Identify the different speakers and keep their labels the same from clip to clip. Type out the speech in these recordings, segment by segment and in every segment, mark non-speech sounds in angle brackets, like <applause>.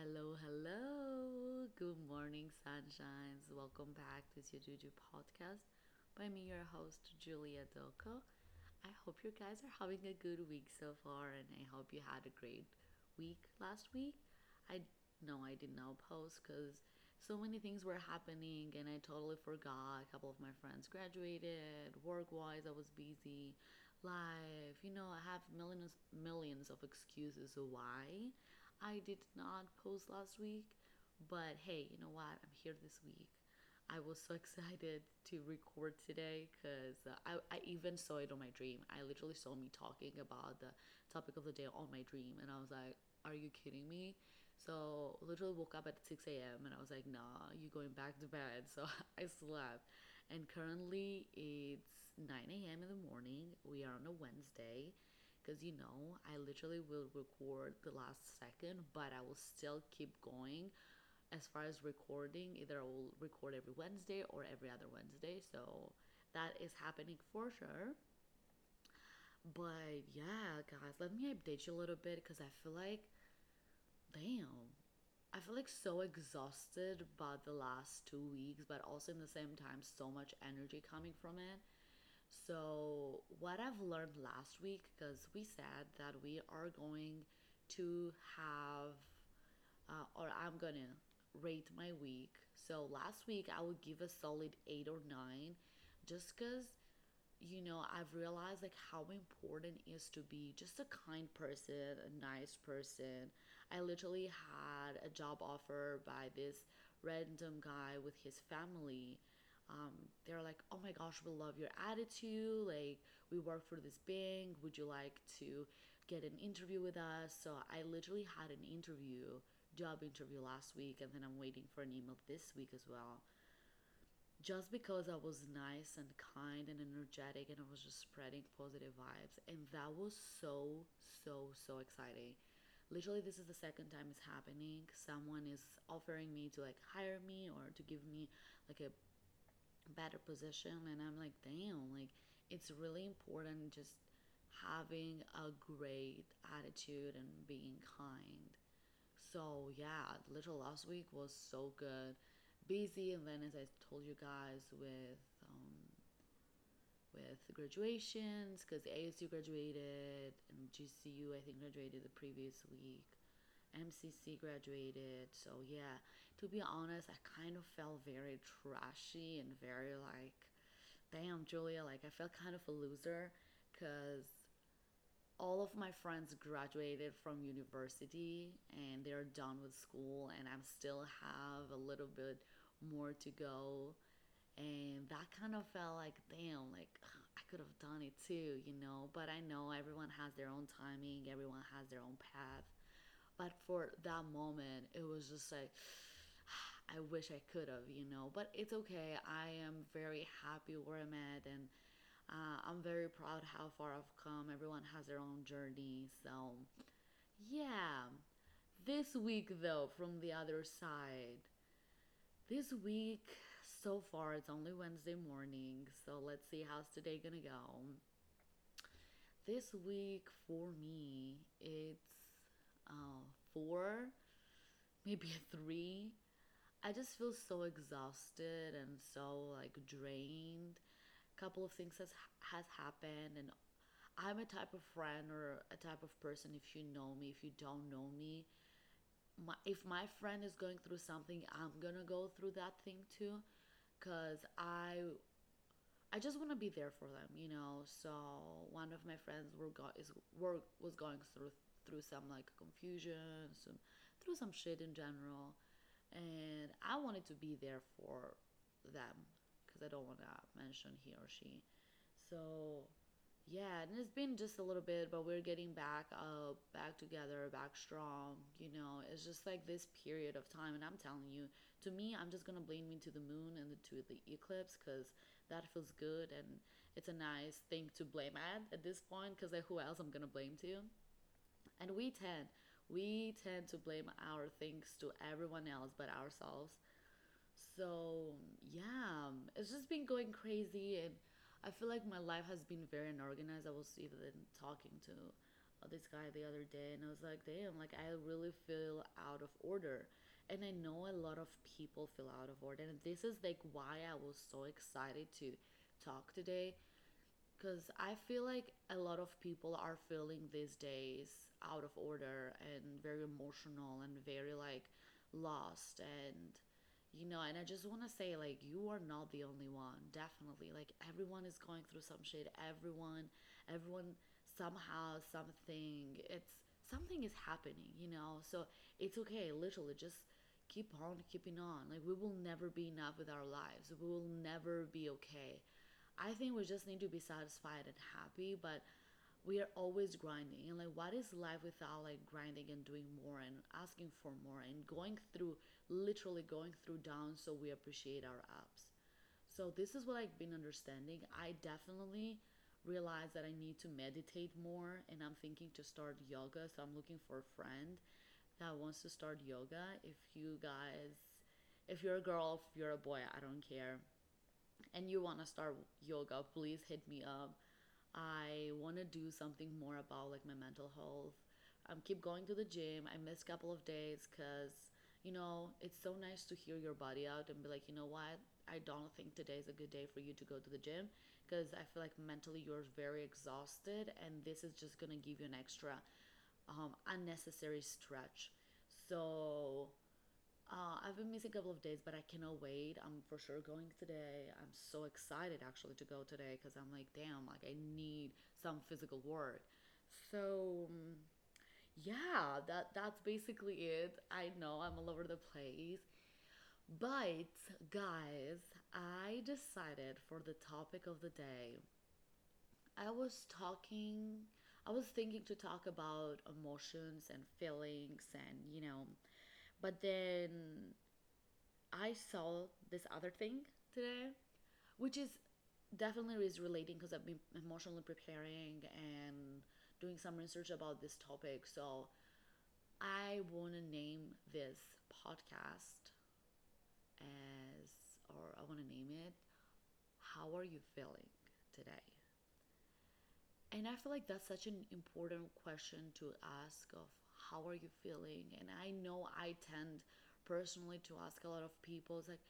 Speaker 1: Hello, hello. Good morning, sunshines. Welcome back to your Xhuxhu podcast by me, your host, Julia Doko. I hope you guys are having a good week so far, and I hope you had a great week last week. I know I did not post because so many things were happening, and I totally forgot. A couple of my friends graduated, work wise, I was busy, life. You know, I have millions, millions of excuses why I did not post last week, but hey, you know what? I'm here this week. I was so <laughs> excited to record today because uh, I, I even saw it on my dream. I literally saw me talking about the topic of the day on my dream, and I was like, Are you kidding me? So, literally woke up at 6 a.m. and I was like, Nah, you going back to bed. <laughs> So, I slept. And currently, it's 9 a.m. in the morning. We are on a Wednesday because you know I literally will record the last second, but I will still keep going as far as recording. Either I will record every Wednesday or every other Wednesday, so that is happening for sure. But yeah, guys, let me update you a little bit because I feel like, damn, I feel like so exhausted by the last two weeks, but also in the same time, so much energy coming from it so, what I've learned last week, because we said that we are going to have, uh, or I'm gonna rate my week. So, last week I would give a solid 8 or 9, just because, you know, I've realized like how important it is to be just a kind person, a nice person. I literally had a job offer by this random guy with his family um, they're like, oh my gosh, we love your attitude. Like, we work for this bank. Would you like to get an interview with us? So I literally had an interview, job interview last week, and then I'm waiting for an email this week as well. Just because I was nice and kind and energetic and I was just spreading positive vibes. And that was so, so, so exciting literally this is the second time it's happening someone is offering me to like hire me or to give me like a better position and i'm like damn like it's really important just having a great attitude and being kind. So yeah little last week was so good. Busy and then as i told you guys with um, with graduations because asu graduated and gcu i think graduated the previous week MCC graduated. So yeah, to be honest, I kind of felt very trashy and very like, damn, Julia, like I felt kind of a loser because all of my friends graduated from university and they're done with school and I still have a little bit more to go. And that kind of felt like damn like i could have done it too you know? But i know everyone has their own timing everyone has their own path but for that moment it was just like <sighs> i wish i could have you know but it's okay. I am very happy where i'm at and uh, i'm very proud how far i've come. Everyone has their own journey so yeah. This week though from the other side this week so far it's only wednesday morning so let's see how's today gonna go. This week for me it's uh, four, maybe a three. I just feel so exhausted and so like drained. A couple of things has has happened and I'm a type of friend or a type of person if you know me, if you don't know me, my, if my friend is going through something, I'm to go through that thing too cuz I I just want to be there for them, you know. So one of my friends were go- is work was going through through some like confusion, some through some shit in general, and I wanted to be there for them because I don't want to mention he or she. So yeah, and it's been just a little bit, but we're getting back up, back together, back strong. You know, it's just like this period of time, and I'm telling you, to me, I'm just gonna blame me to the moon and the, to the eclipse because that feels good and it's a nice thing to blame at at this point. Because like, who else I'm gonna blame to? And we tend, we tend to blame our things to everyone else but ourselves. So, yeah, it's just been going crazy and I feel like my life has been very unorganized. I was even talking to uh, this guy the other day and I was like, damn, like I really feel out of order. And I know a lot of people feel out of order. And this is like why I was so excited to talk today. Because I feel like a lot of people are feeling these days out of order and very emotional and very like lost and you know and i just want to say like you are not the only one definitely. Like everyone is going through some shit. Everyone everyone somehow something it's something is happening you know? So it's okay literally just keep on keeping on. Like we will never be enough with our lives. We will never be okay i think we just need to be satisfied and happy but we are always grinding. And like what is life without like grinding and doing more and asking for more and going through literally going through down so we appreciate our ups? So this is what i've been understanding. I definitely realized that i need to meditate more and i'm thinking to start yoga so i'm looking for a friend that wants to start yoga. If you guys if you're a girl if you're a boy i don't care and you want to start yoga please hit me up I want to do something more about like my mental health. Um, keep going to the gym. I missed a couple of days because you know it's so nice to hear your body out and be like, you know what, I don't think today is a good day for you to go to the gym because I feel like mentally you're very exhausted and this is just gonna give you an extra um, unnecessary stretch. So uh, I've been missing a couple of days, but I cannot wait. I'm for sure going today. I'm so excited actually to go today because I'm like, damn, like I need some physical work. So um, yeah, that that's basically it. I know I'm all over the place, but guys, I decided for the topic of the day. I was talking. I was thinking to talk about emotions and feelings and you know but then I saw this other thing today, which is definitely is relating because I've been emotionally preparing and doing some research about this topic. So I want to name this podcast as, or I want to name it, How Are You Feeling Today? And I feel like that's such an important question to ask of how are you feeling? And i know i tend personally to ask a lot of people it's like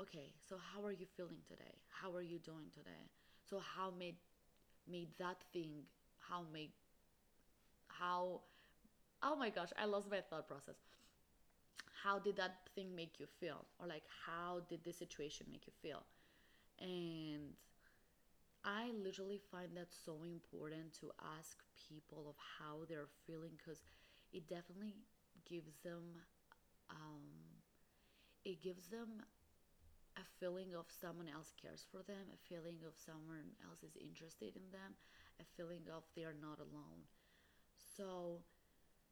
Speaker 1: okay so how are you feeling today? How are you doing today? So how made made that thing how made how oh my gosh i lost my thought process. How did that thing make you feel? Or like how did this situation make you feel? And i literally find that so important to ask people of how they're feeling because it definitely gives them um, it gives them a feeling of someone else cares for them a feeling of someone else is interested in them a feeling of they are not alone. So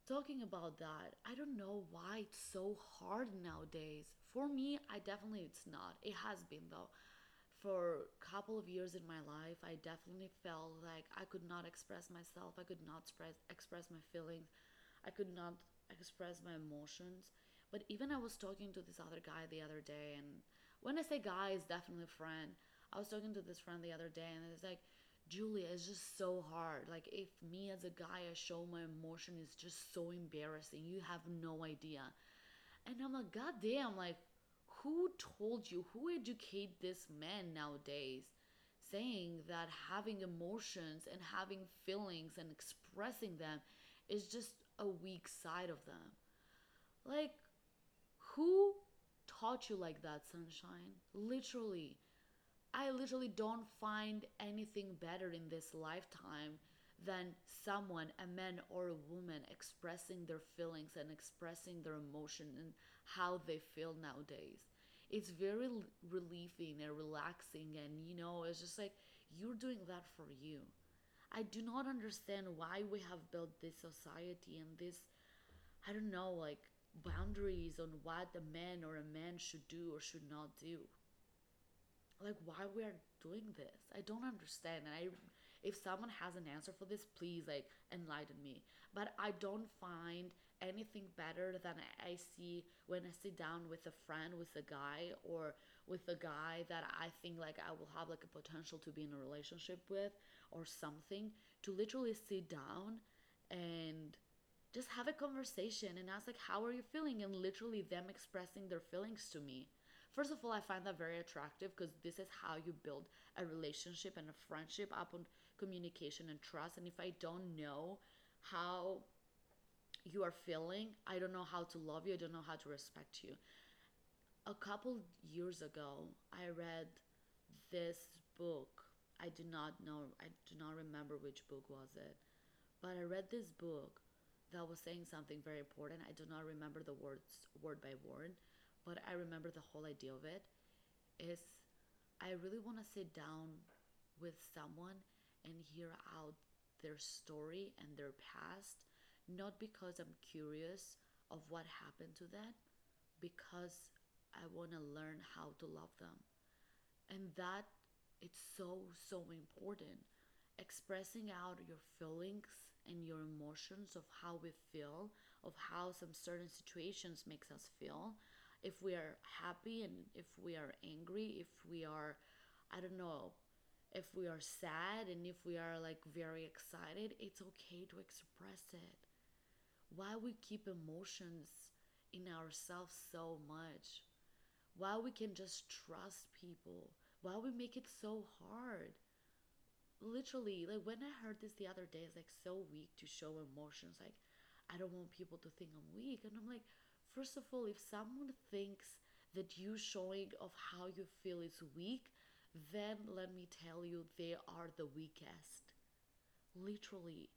Speaker 1: talking about that i don't know why it's so hard nowadays. For me i definitely it's not. It has been though. For a couple of years in my life i definitely felt like i could not express myself i could not express express my feelings I could not express my emotions. But even I was talking to this other guy the other day, and when I say guy, it's definitely a friend. I was talking to this friend the other day, and it's like, Julia, it's just so hard. Like, if me as a guy, I show my emotion, it's just so embarrassing. You have no idea. And I'm like, God damn, like, who told you, who educate this man nowadays saying that having emotions and having feelings and expressing them is just a weak side of them. Like, who taught you like that, sunshine? Literally. I literally don't find anything better in this lifetime than someone, a man or a woman, expressing their feelings and expressing their emotion and how they feel nowadays. It's very relieving and relaxing, and you know, it's just like you're doing that for you. I do not understand why we have built this society and this, I don't know, like boundaries on what a man or a man should do or should not do. Like why we are doing this. I don't understand. And I if someone has an answer for this, please like enlighten me. But I don't find anything better than I see when I sit down with a friend, with a guy, or with a guy that I think like I will have like a potential to be in a relationship with or something, to literally sit down and just have a conversation and ask like how are you feeling? And literally them expressing their feelings to me. First of all i find that very attractive because this is how you build a relationship and a friendship upon communication and trust. And if i don't know how you are feeling i don't know how to love you i don't know how to respect you. A couple years ago i read this book i do not know i do not remember which book was it but i read this book that was saying something very important. I do not remember the words word by word, but I remember the whole idea of it. Is I really want to sit down with someone and hear out their story and their past, not because I'm curious of what happened to them, because I want to learn how to love them. And that it's so so important. Expressing out your feelings and your emotions of how we feel, of how some certain situations makes us feel. If we are happy and if we are angry, if we are I don't know, if we are sad and if we are like very excited, it's okay to express it. Why we keep emotions in ourselves so much? Why we can just trust people? Why we make it so hard? literally like when i heard this the other day it's like so weak to show emotions like i don't want people to think i'm weak. And i'm like first of all if someone thinks that you showing of how you feel is weak then let me tell you they are the weakest. Literally.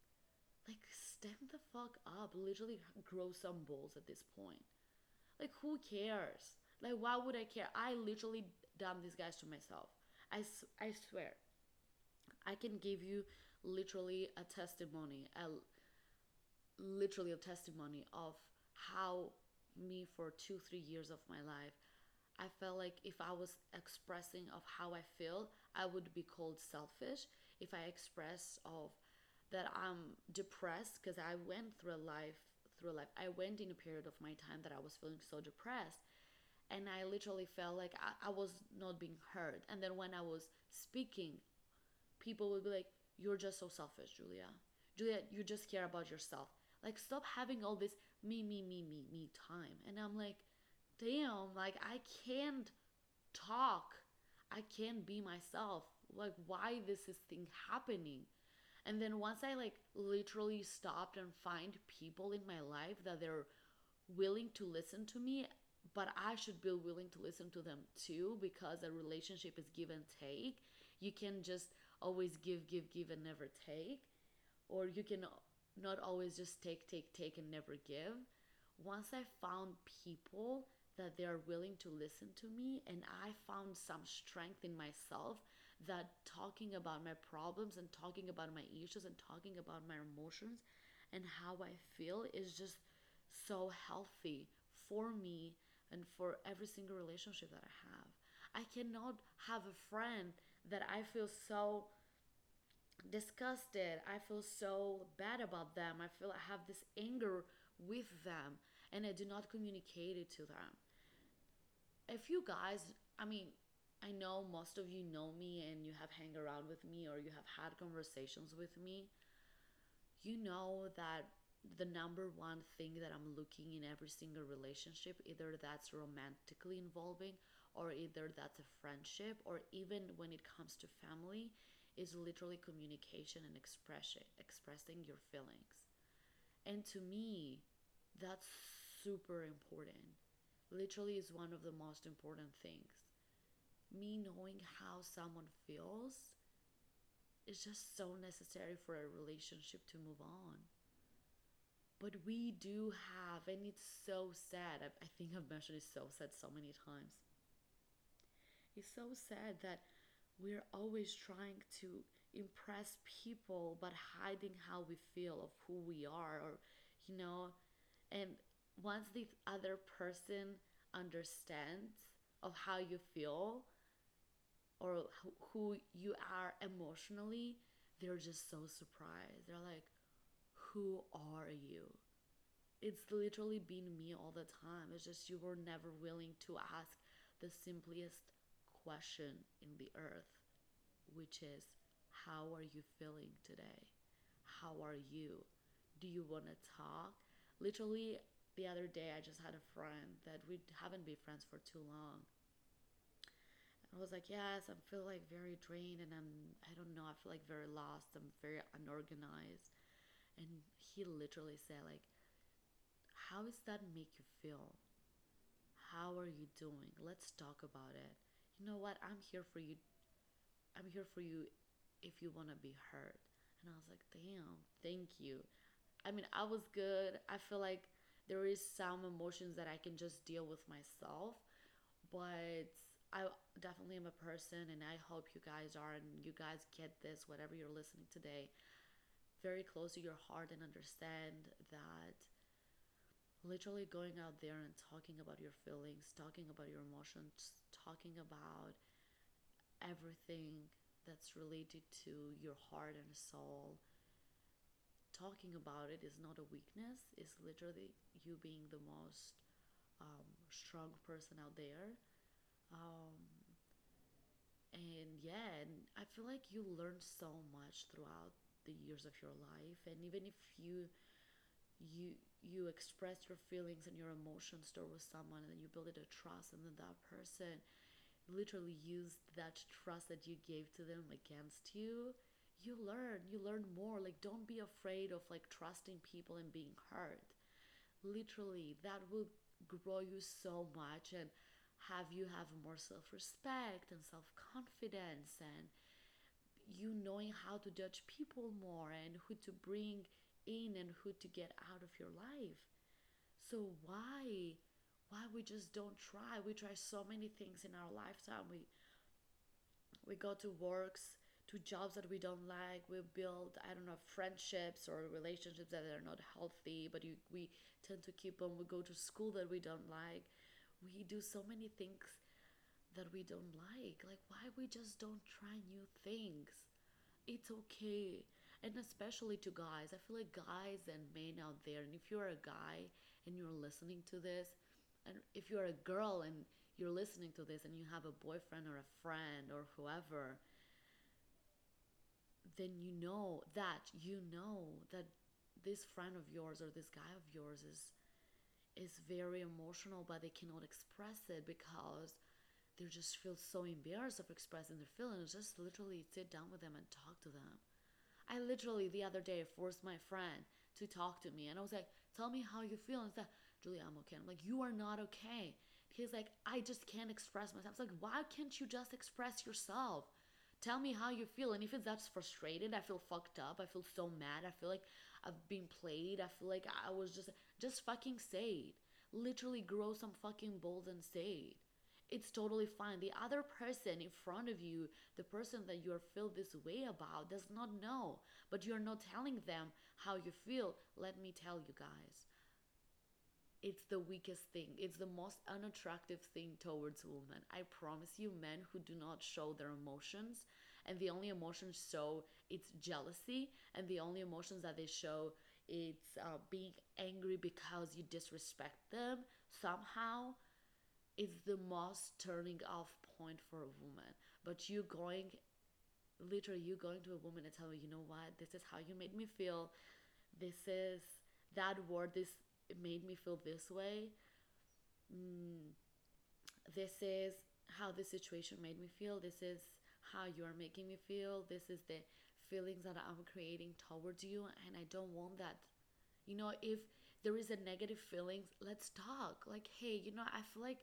Speaker 1: Like stand the fuck up. Literally grow some balls at this point. Like who cares? Like why would i care? I literally done these guys to myself i, I swear I can give you literally a testimony, a literally a testimony of how me for two, three years of my life, I felt like if I was expressing of how I feel, I would be called selfish. If I express of that I'm depressed because I went through a life through a life. I went in a period of my time that I was feeling so depressed and I literally felt like I, I was not being heard. And then when I was speaking people would be like, You're just so selfish, Julia. Julia, you just care about yourself. Like, stop having all this me, me, me, me, me time. And I'm like, Damn, like, I can't talk. I can't be myself. Like, why this is thing happening? And then once I like literally stopped and find people in my life that they're willing to listen to me, but I should be willing to listen to them too because a relationship is give and take. You can just always give, give, give, and never take, or you can not always just take, take, take, and never give. Once I found people that they are willing to listen to me, and I found some strength in myself that talking about my problems and talking about my issues and talking about my emotions and how I feel is just so healthy for me and for every single relationship that I have. I cannot have a friend that I feel so disgusted. I feel so bad about them. I feel I have this anger with them and I do not communicate it to them. If you guys, I mean, I know most of you know me and you have hang around with me or you have had conversations with me. You know that the number one thing that I'm looking in every single relationship, either that's romantically involving or either that's a friendship or even when it comes to family, is literally communication and expression, expressing your feelings. And to me, that's super important. Literally is one of the most important things. Me knowing how someone feels is just so necessary for a relationship to move on. But we do have, and it's so sad. I, I think I've mentioned it so sad so many times. It's so sad that we're always trying to impress people but hiding how we feel of who we are or you know and once the other person understands of how you feel or who you are emotionally they're just so surprised they're like who are you it's literally been me all the time it's just you were never willing to ask the simplest question in the earth, which is, How are you feeling today? How are you? do you want to talk literally the other day i just had a friend that we haven't been friends for too long I was like, yes, I feel like very drained and I'm, I don't know, I feel like very lost. I'm very unorganized. And he literally said, like, how does that make you feel? How are you doing? Let's talk about it. You know what? I'm here for you. I'm here for you if you want to be heard. And I was like, damn, thank you. I mean, I was good. I feel like there is some emotions that I can just deal with myself, but I definitely am a person, and I hope you guys are, and you guys get this, whatever you're listening today, very close to your heart and understand that literally going out there and talking about your feelings, talking about your emotions, talking about everything that's related to your heart and soul. Talking about it is not a weakness, it's literally you being the most um, strong person out there um, and yeah, and I feel like you learn so much throughout the years of your life, and even if you you you express your feelings and your emotions towards someone and then you build it a trust and then that person literally used that trust that you gave to them against you you learn you learn more. Like don't be afraid of like trusting people and being hurt. Literally that will grow you so much and have you have more self-respect and self-confidence and you knowing how to judge people more and who to bring in and who to get out of your life. So why why we just don't try? We try so many things in our lifetime. We we go to works to jobs that we don't like. We build i don't know friendships or relationships that are not healthy but you, we tend to keep them we go to school that we don't like. We do so many things that we don't like. Like why we just don't try new things? It's okay. And especially to guys. I feel like guys and men out there and if you're a guy and you're listening to this and if you're a girl and you're listening to this and you have a boyfriend or a friend or whoever then you know that you know that this friend of yours or this guy of yours is is very emotional, but they cannot express it because they just feel so embarrassed of expressing their feelings. Just literally sit down with them and talk to them. I literally the other day forced my friend to talk to me, and I was like, "Tell me how you feel." And said, "Julia, I'm okay." I'm like, "You are not okay." He's like, "I just can't express myself." I was like, "Why can't you just express yourself?" Tell me how you feel. And if it's that's frustrated, I feel fucked up. I feel so mad. I feel like I've been played. I feel like I was just just fucking say it. Literally grow some fucking balls and say it. It's totally fine. The other person in front of you, the person that you are feel this way about, does not know. But you're not telling them how you feel. Let me tell you guys. It's the weakest thing. It's the most unattractive thing towards women. I promise you, men who do not show their emotions and the only emotions show it's jealousy and the only emotions that they show it's uh, being angry because you disrespect them somehow is the most turning off point for a woman but you going literally you going to a woman and telling her, you know what this is how you made me feel this is that word this made me feel this way mm, this is how this situation made me feel this is how you are making me feel. This is the feelings that I'm creating towards you, and I don't want that. You know, if there is a negative feelings, let's talk. Like, hey, you know, I feel like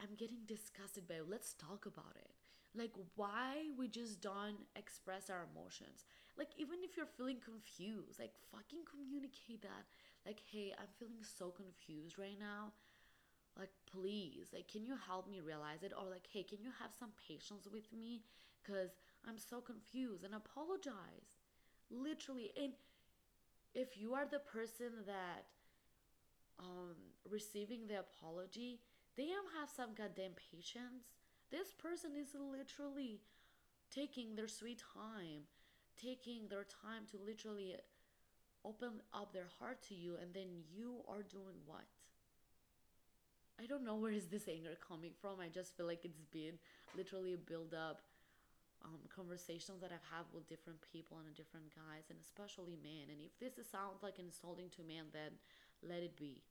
Speaker 1: I'm getting disgusted by. Let's talk about it. Like, why we just don't express our emotions? Like, even if you're feeling confused, like, fucking communicate that. Like, hey, I'm feeling so confused right now like please like can you help me realize it or like hey can you have some patience with me because i'm so confused and apologize literally and if you are the person that um receiving the apology they have some goddamn patience this person is literally taking their sweet time taking their time to literally open up their heart to you and then you are doing what I don't know where is this anger coming from. I just feel like it's been literally built up um, conversations that I've had with different people and different guys, and especially men. And if this sounds like insulting to men, then let it be.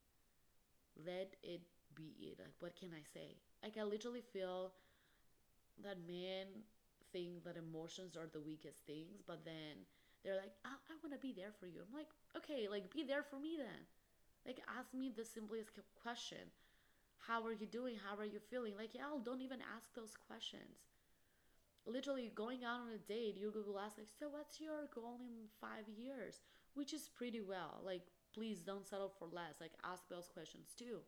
Speaker 1: Let it be it. Like, what can I say? Like, I literally feel that men think that emotions are the weakest things, but then they're like, I, I want to be there for you. I'm like, okay, like, be there for me then. Like, ask me the simplest question How are you doing? How are you feeling? Like, y'all don't even ask those questions. Literally, going out on a date, you will ask, like, so what's your goal in five years? Which is pretty well. Like, please don't settle for less. Like, ask those questions too.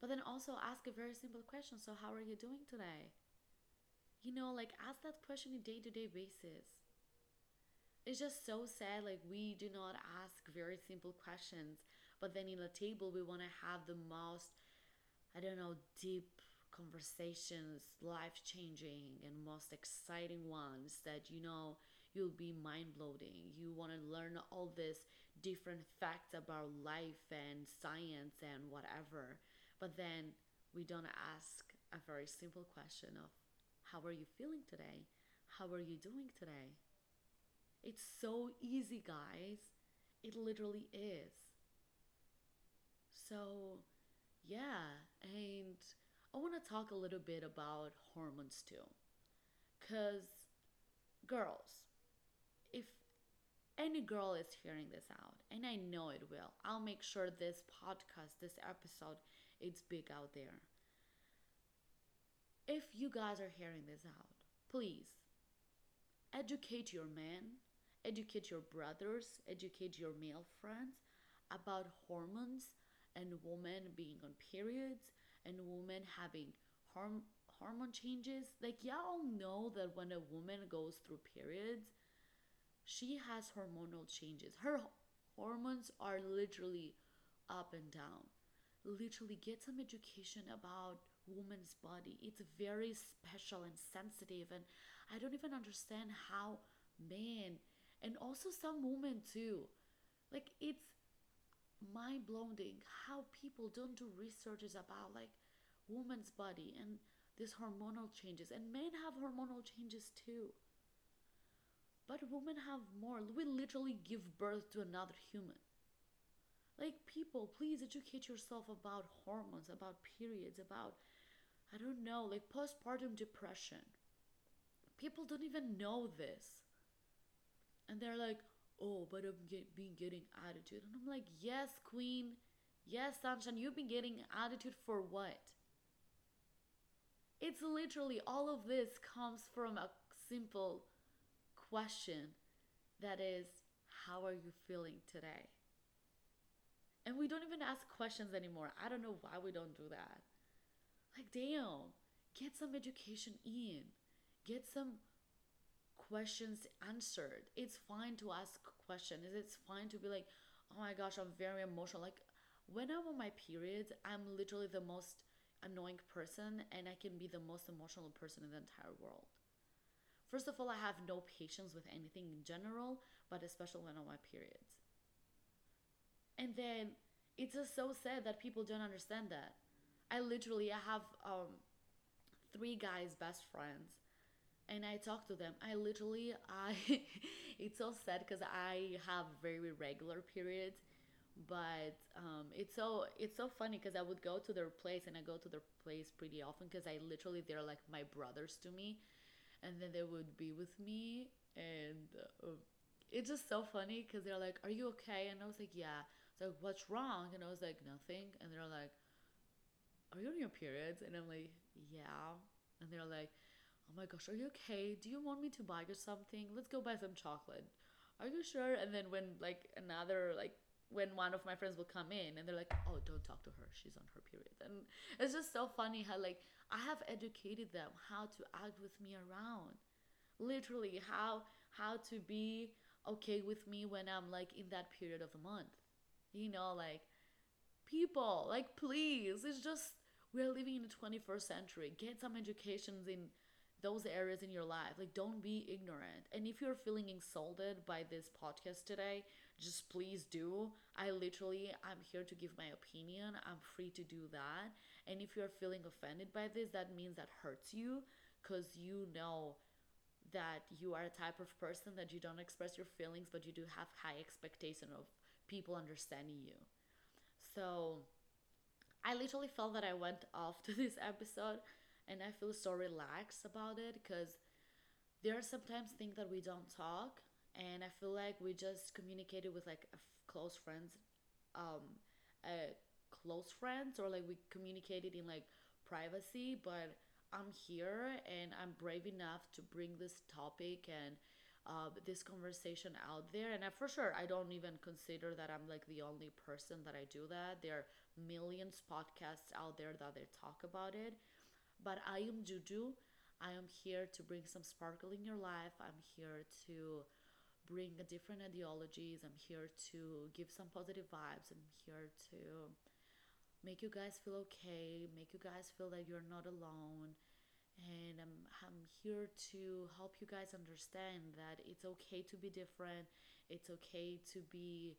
Speaker 1: But then also ask a very simple question. So, how are you doing today? You know, like, ask that question on a day to day basis it's just so sad like we do not ask very simple questions but then in a table we want to have the most i don't know deep conversations life changing and most exciting ones that you know you'll be mind blowing you want to learn all this different facts about life and science and whatever but then we don't ask a very simple question of how are you feeling today how are you doing today it's so easy, guys. It literally is. So, yeah, and I want to talk a little bit about hormones too. Because, girls, if any girl is hearing this out, and I know it will, I'll make sure this podcast, this episode, it's big out there. If you guys are hearing this out, please educate your men, educate your brothers, educate your male friends about hormones and women being on periods and women having horm- hormone changes. Like, y'all know that when a woman goes through periods, she has hormonal changes. Her hormones are literally up and down. Literally, get some education about woman's body. It's very special and sensitive, and I don't even understand how men and also some women too. Like it's mind blowing how people don't do researches about like woman's body and these hormonal changes and men have hormonal changes too but women have more we literally give birth to another human like people please educate yourself about hormones about periods about i don't know like postpartum depression people don't even know this and they're like, oh, but I've get, been getting attitude. And I'm like, yes, queen. Yes, sunshine. You've been getting attitude for what? It's literally all of this comes from a simple question that is, how are you feeling today? And we don't even ask questions anymore. I don't know why we don't do that. Like, damn, get some education in, get some questions answered. It's fine to ask questions. It's fine to be like, oh my gosh, I'm very emotional. Like when I'm on my periods, I'm literally the most annoying person and I can be the most emotional person in the entire world. First of all, I have no patience with anything in general, but especially when I'm on my periods. And then it's just so sad that people don't understand that. I literally I have um, three guys best friends and I talk to them. I literally, I, <laughs> it's so sad because I have very regular periods, but um, it's so it's so funny because I would go to their place and I go to their place pretty often because I literally they're like my brothers to me, and then they would be with me and. Uh, it's just so funny because they're like, "Are you okay?" And I was like, "Yeah." Like, "What's wrong?" And I was like, "Nothing." And they're like, "Are you on your periods?" And I'm like, "Yeah." And they're like, oh my gosh, are you okay? Do you want me to buy you something? Let's go buy some chocolate. Are you sure? And then when like another like when one of my friends will come in and they're like, oh, don't talk to her. She's on her period. And it's just so funny how like I have educated them how to act with me around. Literally how how to be okay with me when I'm like in that period of the month. You know, like people, like please, it's just we're living in the 21st century. Get some educations in those areas in your life. Like, don't be ignorant. And if you're feeling insulted by this podcast today, just please do. I literally, I'm here to give my opinion. I'm free to do that. And if you're feeling offended by this, that means that hurts you. because you know that you are a type of person that you don't express your feelings, but you do have high expectation of people understanding you. So I literally felt that I went off <laughs> to this episode and I feel so relaxed about it because there are sometimes things that we don't talk and I feel like we just communicated with like close friends um close friends or like we communicated in like privacy but I'm here and I'm brave enough to bring this topic and uh, this conversation out there. And I, for sure, I don't even consider that I'm like the only person that I do that. There are millions podcasts out there that they talk about it. But I am Xhuxhu. I am here to bring some sparkle in your life. I'm here to bring different ideologies. I'm here to give some positive vibes. I'm here to make you guys feel okay, make you guys feel that you're not alone. And I'm, I'm here to help you guys understand that it's okay to be different. It's okay to be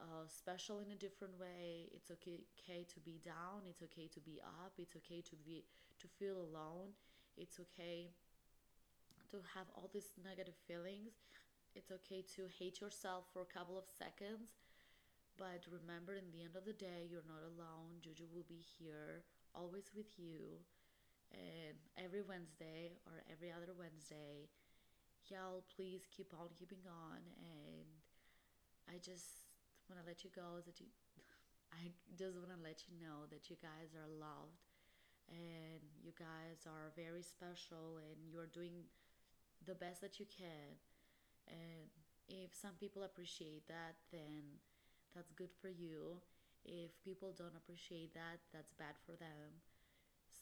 Speaker 1: uh, special in a different way. It's okay, okay to be down. It's okay to be up. It's okay to be to feel alone. It's okay to have all these negative feelings. It's okay to hate yourself for a couple of seconds but remember, in the end of the day, you're not alone. Xhuxhu will be here, always with you. And every Wednesday or every other Wednesday, y'all please keep on keeping on. And I just want to let you go that <laughs> you, I just want to let you know that you guys are loved and you guys are very special and you're doing the best that you can. And if some people appreciate that, then that's good for you. If people don't appreciate that, that's bad for them.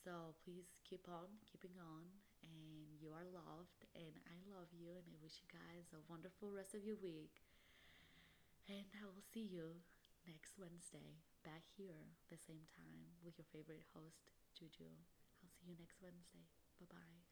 Speaker 1: So please keep on keeping on, and you are loved, and I love you, and I wish you guys a wonderful rest of your week. And I will see you next Wednesday back here the same time with your favorite host, Xhuxhu. I'll see you next Wednesday. Bye bye.